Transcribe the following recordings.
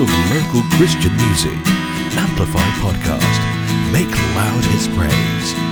of local Christian music. Amplify Podcast. Make loud his praise.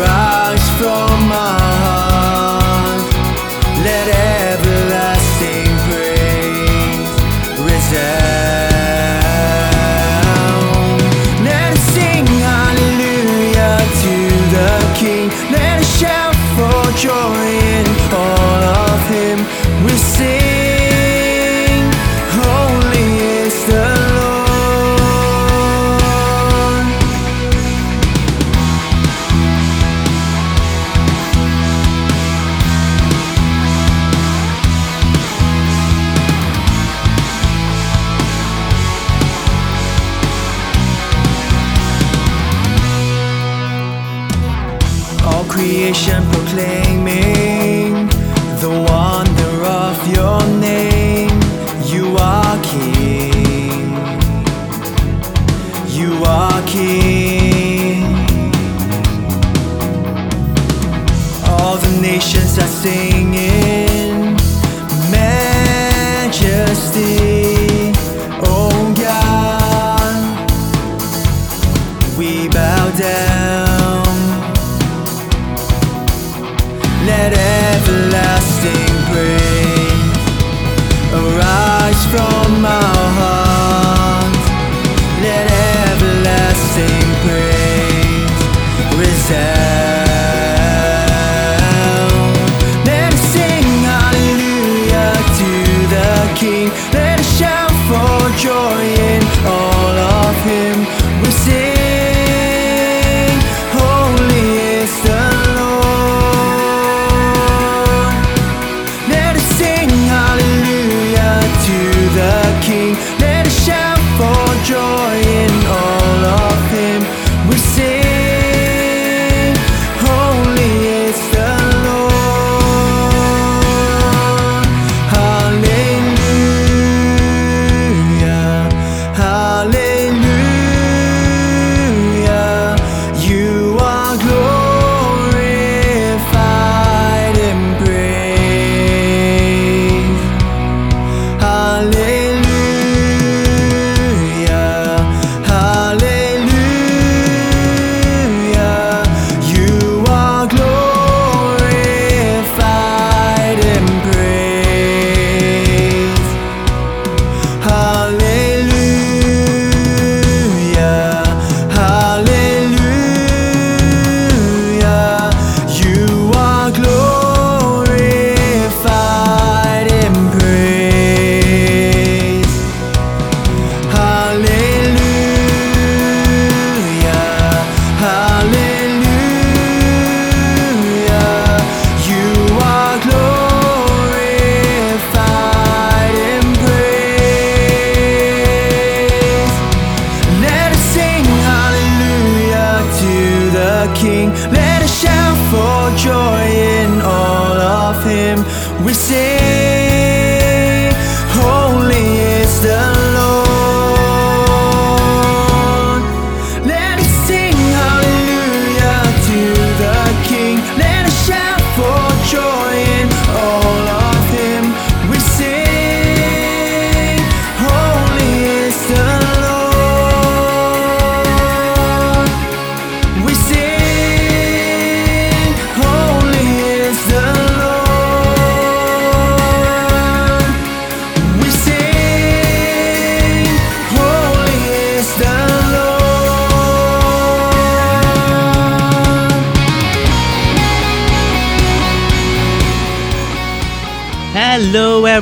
rise from my King. Let us shout for joy in all of Him. We sing,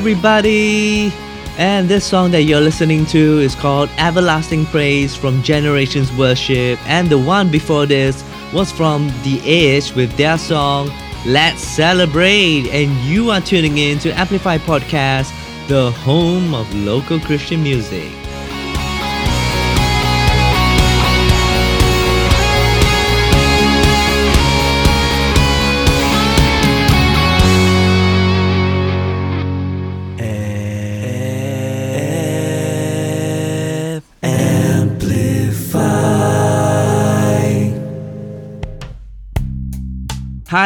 everybody! And this song that you're listening to is called Everlasting Praise from Generations Worship, and the one before this was from The Edge with their song Let's Celebrate. And you are tuning in to Amplify Podcast, the home of local Christian music.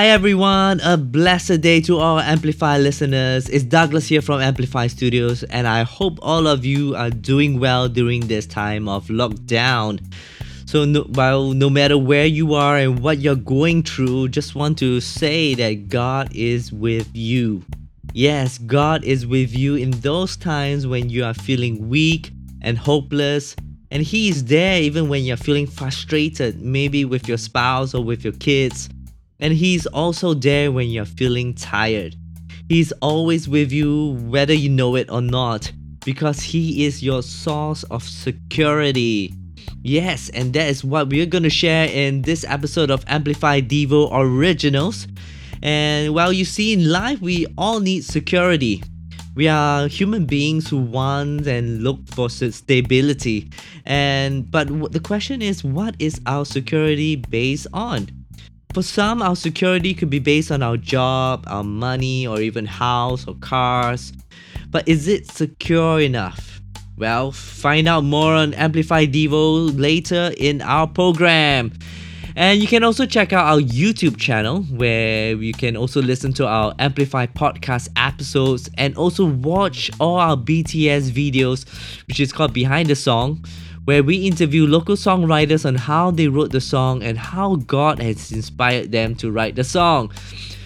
Hi everyone, a blessed day to all Amplify listeners. It's Douglas here from Amplify Studios, and I hope all of you are doing well during this time of lockdown. So, no, while no matter where you are and what you're going through, just want to say that God is with you. Yes, God is with you in those times when you are feeling weak and hopeless, and He is there even when you're feeling frustrated, maybe with your spouse or with your kids. And He's also there when you're feeling tired. He's always with you, whether you know it or not, because He is your source of security. Yes, and that is what we're to share in this episode of Amplify Devo Originals. And while you see, in life, we all need security. We are human beings who want and look for stability. And but the question is, what is our security based on? For some, our security could be based on our job, our money, or even house or cars. But is it secure enough? Well, find out more on Amplify Devo later in our program. And you can also check out our YouTube channel where you can also listen to our Amplify podcast episodes and also watch all our BTS videos, which is called Behind the Song, where we interview local songwriters on how they wrote the song and how God has inspired them to write the song.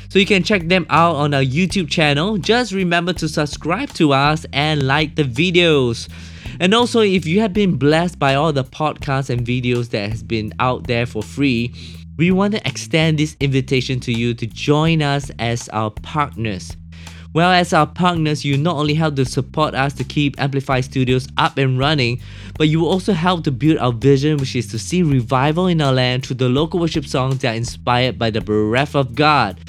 So you can check them out on our YouTube channel. Just remember to subscribe to us and like the videos. And also, if you have been blessed by all the podcasts and videos that has been out there for free, we want to extend this invitation to you to join us as our partners. Well, as our partners, you not only help to support us to keep Amplify Studios up and running, but you also help to build our vision, which is to see revival in our land through the local worship songs that are inspired by the breath of God.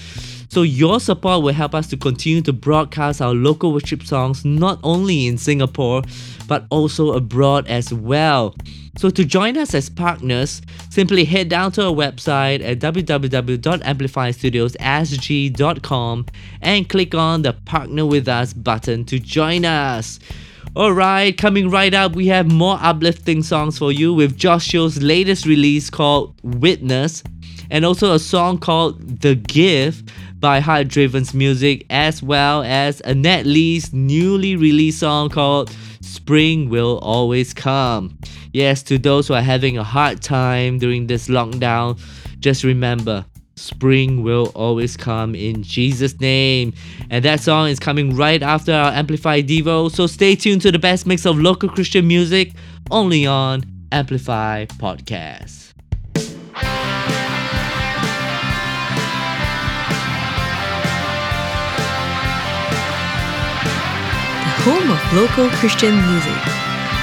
So your support will help us to continue to broadcast our local worship songs not only in Singapore but also abroad as well. So to join us as partners, simply head down to our website at www.amplifystudiosasg.com and click on the partner with us button to join us. Alright, coming right up, we have more uplifting songs for you with Joshua's latest release called Witness and also a song called The Gift by Heart Driven's Music, as well as Annette Lee's newly released song called Spring Will Always Come. Yes, to those who are having a hard time during this lockdown, just remember spring will always come in Jesus' name. And that song is coming right after our Amplify Devo, so stay tuned to the best mix of local Christian music only on Amplify Podcast. Home of local Christian music.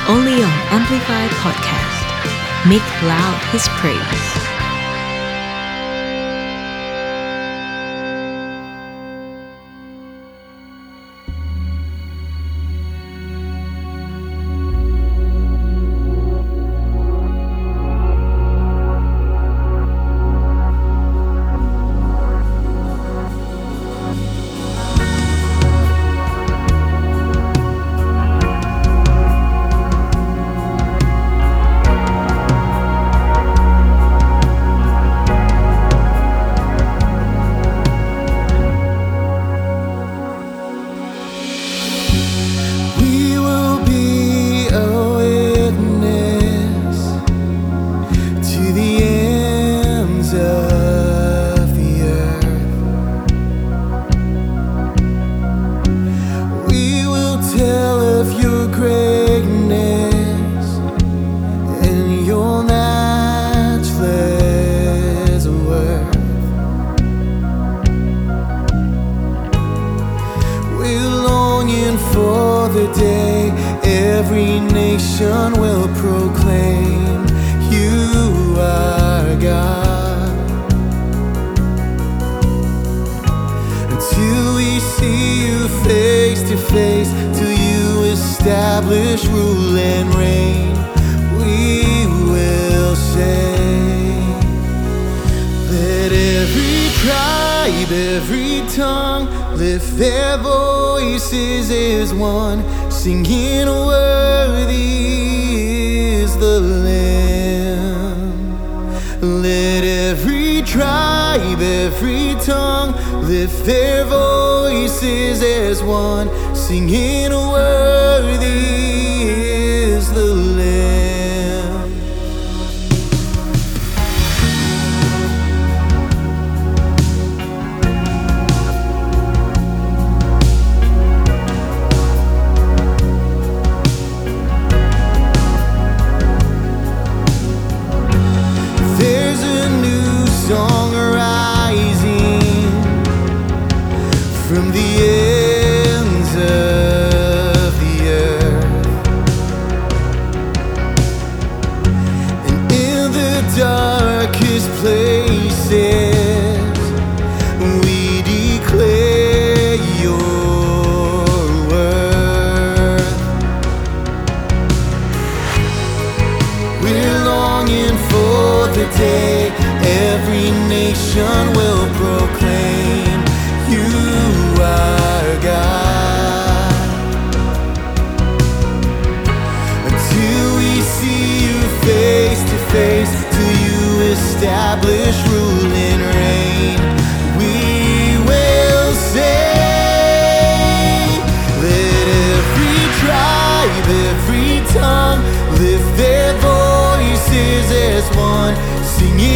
Only on Amplify Podcast. Make loud his praise. Lift their voices as one, singing, day every nation will proclaim you are God. Until we see you face to face, till you establish. singing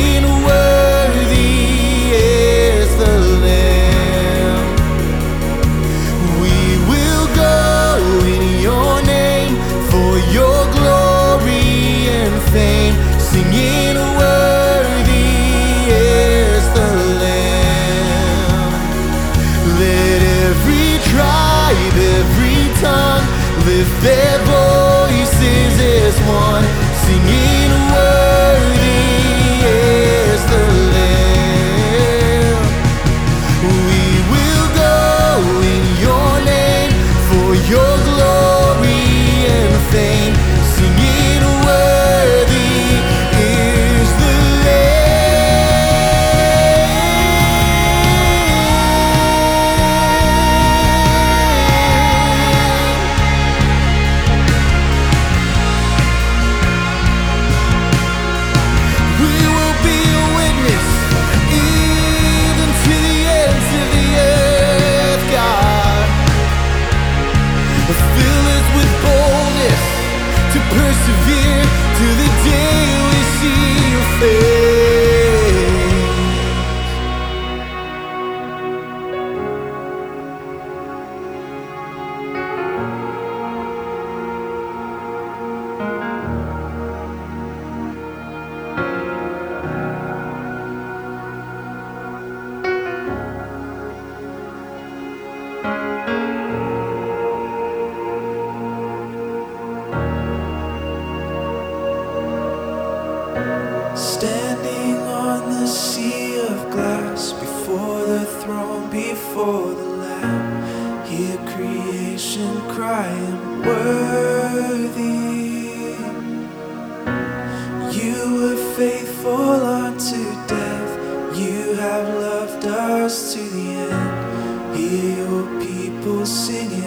before the Lamb. Hear creation crying, Worthy. You were faithful unto death. You have loved us to the end. Hear your people singing.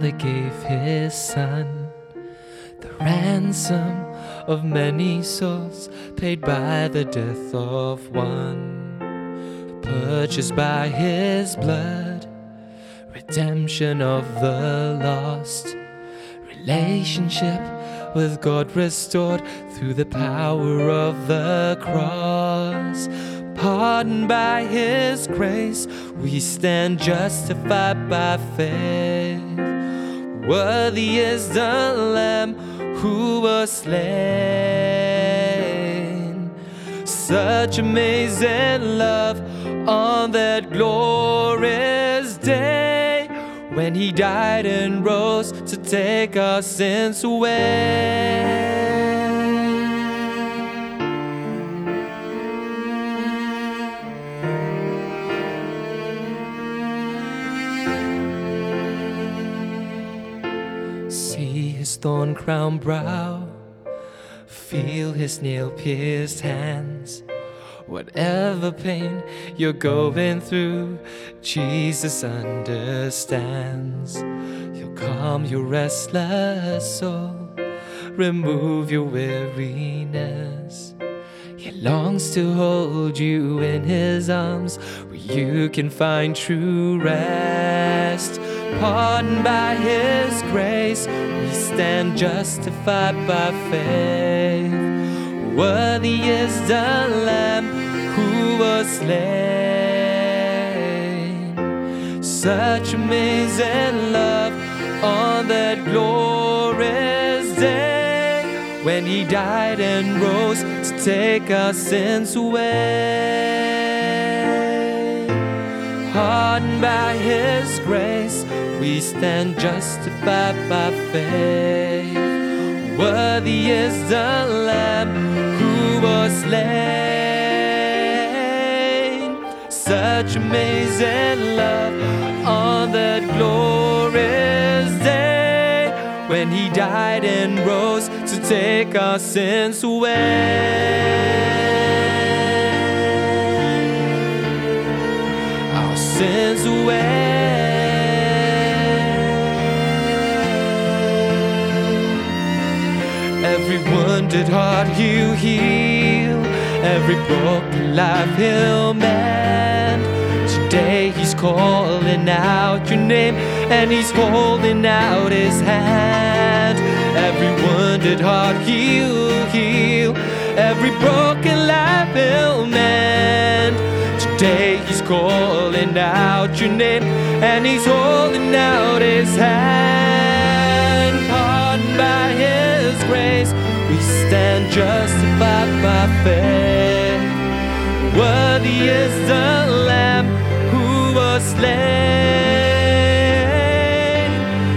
Father gave His Son, the ransom of many souls, paid by the death of one, purchased by His blood, redemption of the lost, relationship with God restored through the power of the cross. Pardoned by His grace, we stand justified by faith. Worthy is the Lamb who was slain. Such amazing love on that glorious day when He died and rose to take our sins away. Thorn crowned brow, feel his nail pierced hands. Whatever pain you're going through, Jesus understands. He'll calm your restless soul, remove your weariness. He longs to hold you in his arms where you can find true rest. Pardoned by his grace, we stand justified by faith. Worthy is the Lamb who was slain. Such amazing love on that glorious day when he died and rose to take our sins away. Pardoned by his grace, we stand justified by faith. Worthy is the Lamb who was slain. Such amazing love on that glorious day when He died and rose to take our sins away. Our sins away. Every wounded heart you heal, every broken life he'll mend. Today he's calling out your name and he's holding out his hand. Every wounded heart he'll heal, every broken life he'll mend. Today he's calling out your name and he's holding out his hand. Pardoned by his grace, we justified by faith. Worthy is the Lamb who was slain.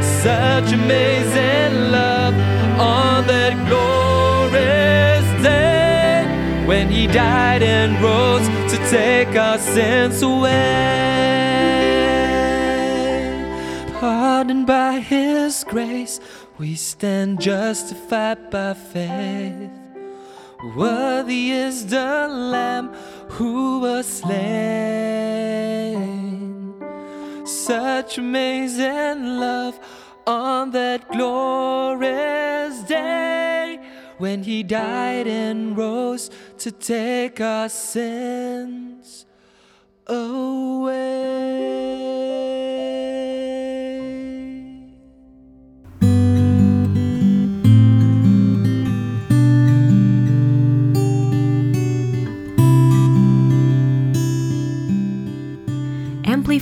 Such amazing love on that glorious day when he died and rose to take our sins away. Pardoned by his grace, we stand justified by faith. Worthy is the Lamb who was slain. Such amazing love on that glorious day when he died and rose to take our sins away.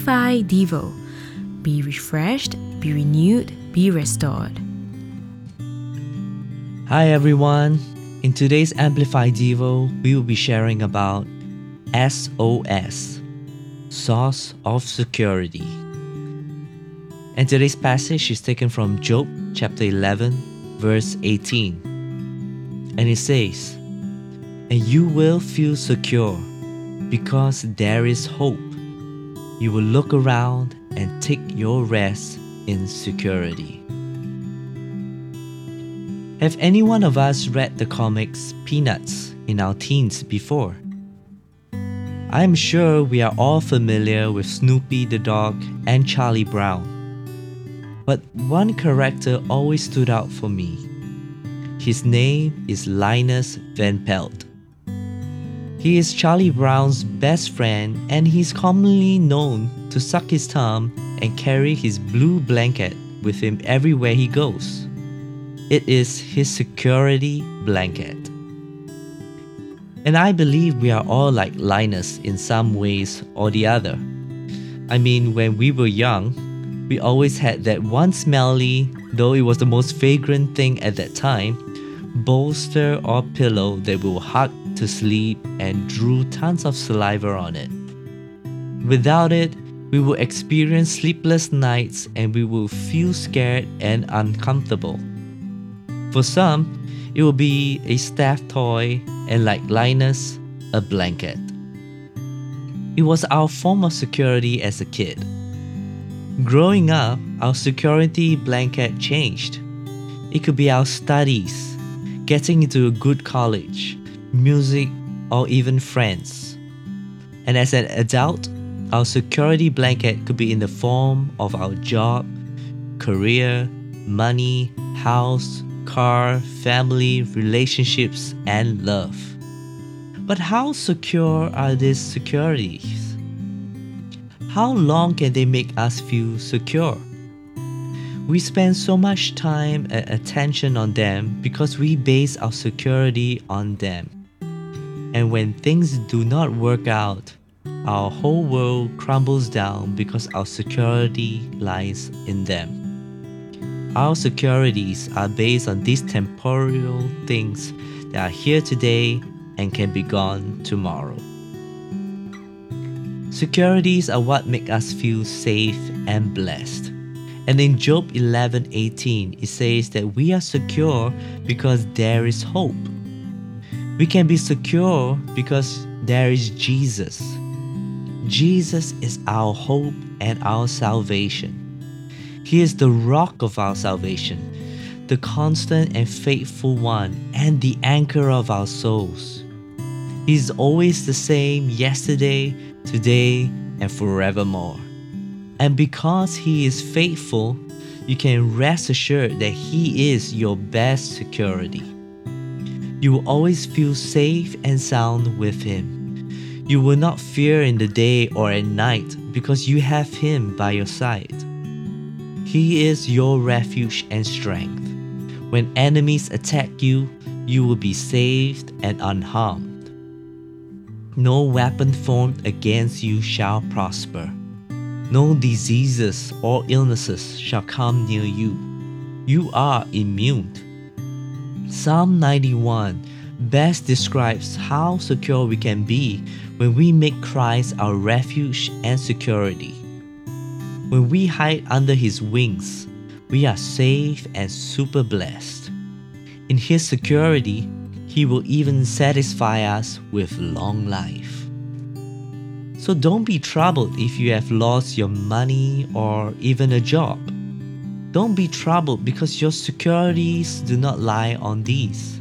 Amplify Devo. Be refreshed, be renewed, be restored. Hi everyone. In today's Amplify Devo, we will be sharing about SOS, Source of Security. And today's passage is taken from Job chapter 11, verse 18. And it says, And you will feel secure because there is hope. You will look around and take your rest in security. Have any one of us read the comics Peanuts in our teens before? I'm sure we are all familiar with Snoopy the dog and Charlie Brown. But one character always stood out for me. His name is Linus Van Pelt. He is Charlie Brown's best friend and he's commonly known to suck his thumb and carry his blue blanket with him everywhere he goes. It is his security blanket. And I believe we are all like Linus in some ways or the other. I mean, when we were young, we always had that one smelly, though it was the most fragrant thing at that time, bolster or pillow that we will hug to sleep and drew tons of saliva on it. Without it, we will experience sleepless nights and we will feel scared and uncomfortable. For some, it will be a staff toy and like Linus, a blanket. It was our form of security as a kid. Growing up, our security blanket changed. It could be our studies, getting into a good college, music, or even friends. And as an adult, our security blanket could be in the form of our job, career, money, house, car, family, relationships, and love. But how secure are these securities? How long can they make us feel secure? We spend so much time and attention on them because we base our security on them. And when things do not work out, our whole world crumbles down because our security lies in them. Our securities are based on these temporal things that are here today and can be gone tomorrow. Securities are what make us feel safe and blessed. And in Job 11:18 it says that we are secure because there is hope. We can be secure because there is Jesus. Jesus is our hope and our salvation. He is the rock of our salvation, the constant and faithful one, and the anchor of our souls. He is always the same yesterday, today, and forevermore. And because He is faithful, you can rest assured that He is your best security. You will always feel safe and sound with Him. You will not fear in the day or at night because you have Him by your side. He is your refuge and strength. When enemies attack you, you will be saved and unharmed. No weapon formed against you shall prosper. No diseases or illnesses shall come near you. You are immune. Psalm 91 best describes how secure we can be when we make Christ our refuge and security. When we hide under His wings, we are safe and super blessed. In His security, He will even satisfy us with long life. So don't be troubled if you have lost your money or even a job. Don't be troubled because your securities do not lie on these.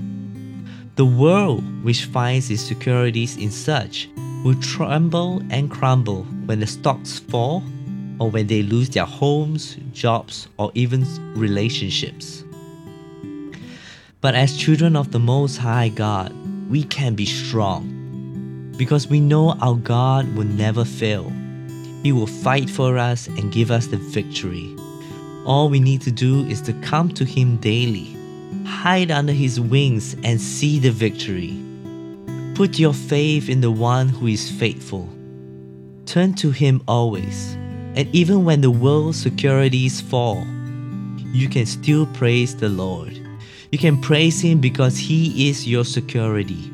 The world, which finds its securities in such, will tremble and crumble when the stocks fall or when they lose their homes, jobs, or even relationships. But as children of the Most High God, we can be strong because we know our God will never fail. He will fight for us and give us the victory. All we need to do is to come to Him daily, hide under His wings, and see the victory. Put your faith in the one who is faithful. Turn to Him always and even when the world's securities fall, you can still praise the Lord. You can praise Him because He is your security.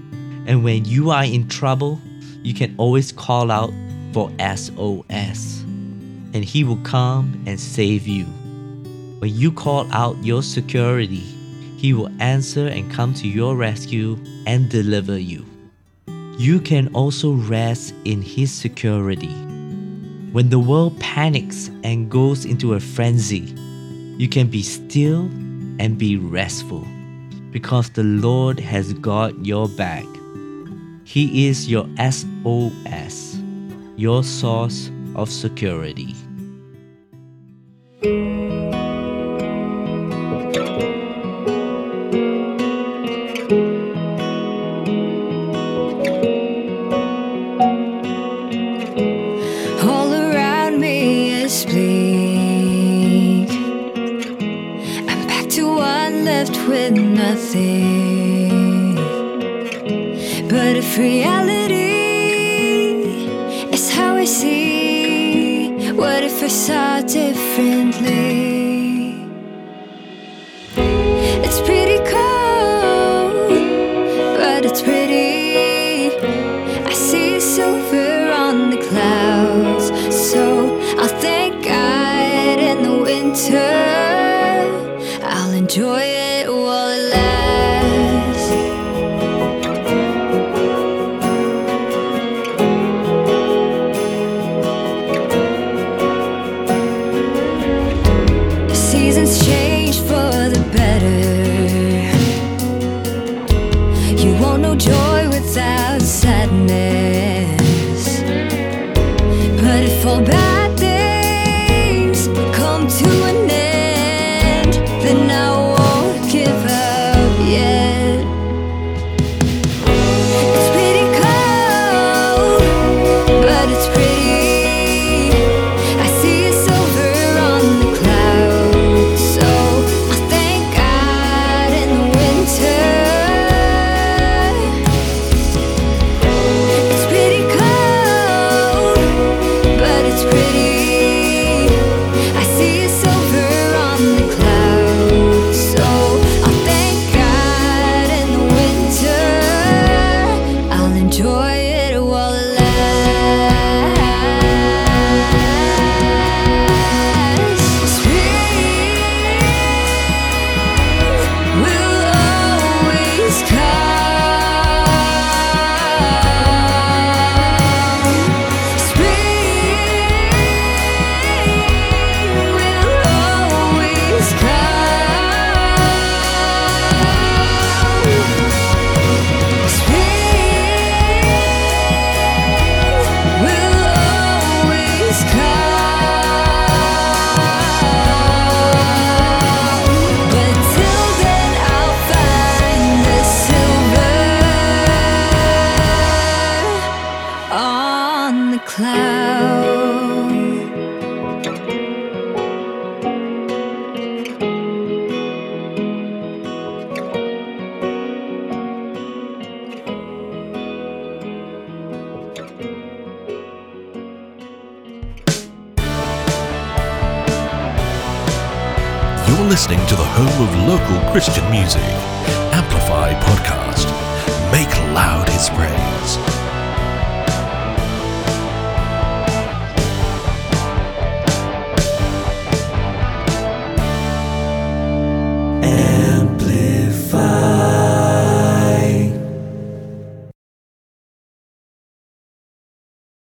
And when you are in trouble, you can always call out for SOS, and He will come and save you. When you call out your security, He will answer and come to your rescue and deliver you. You can also rest in His security when the world panics and goes into a frenzy, you can be still and be restful because the Lord has got your back. He is your SOS, your source of security. with nothing. But if reality is how I see, what if I saw differently? then now.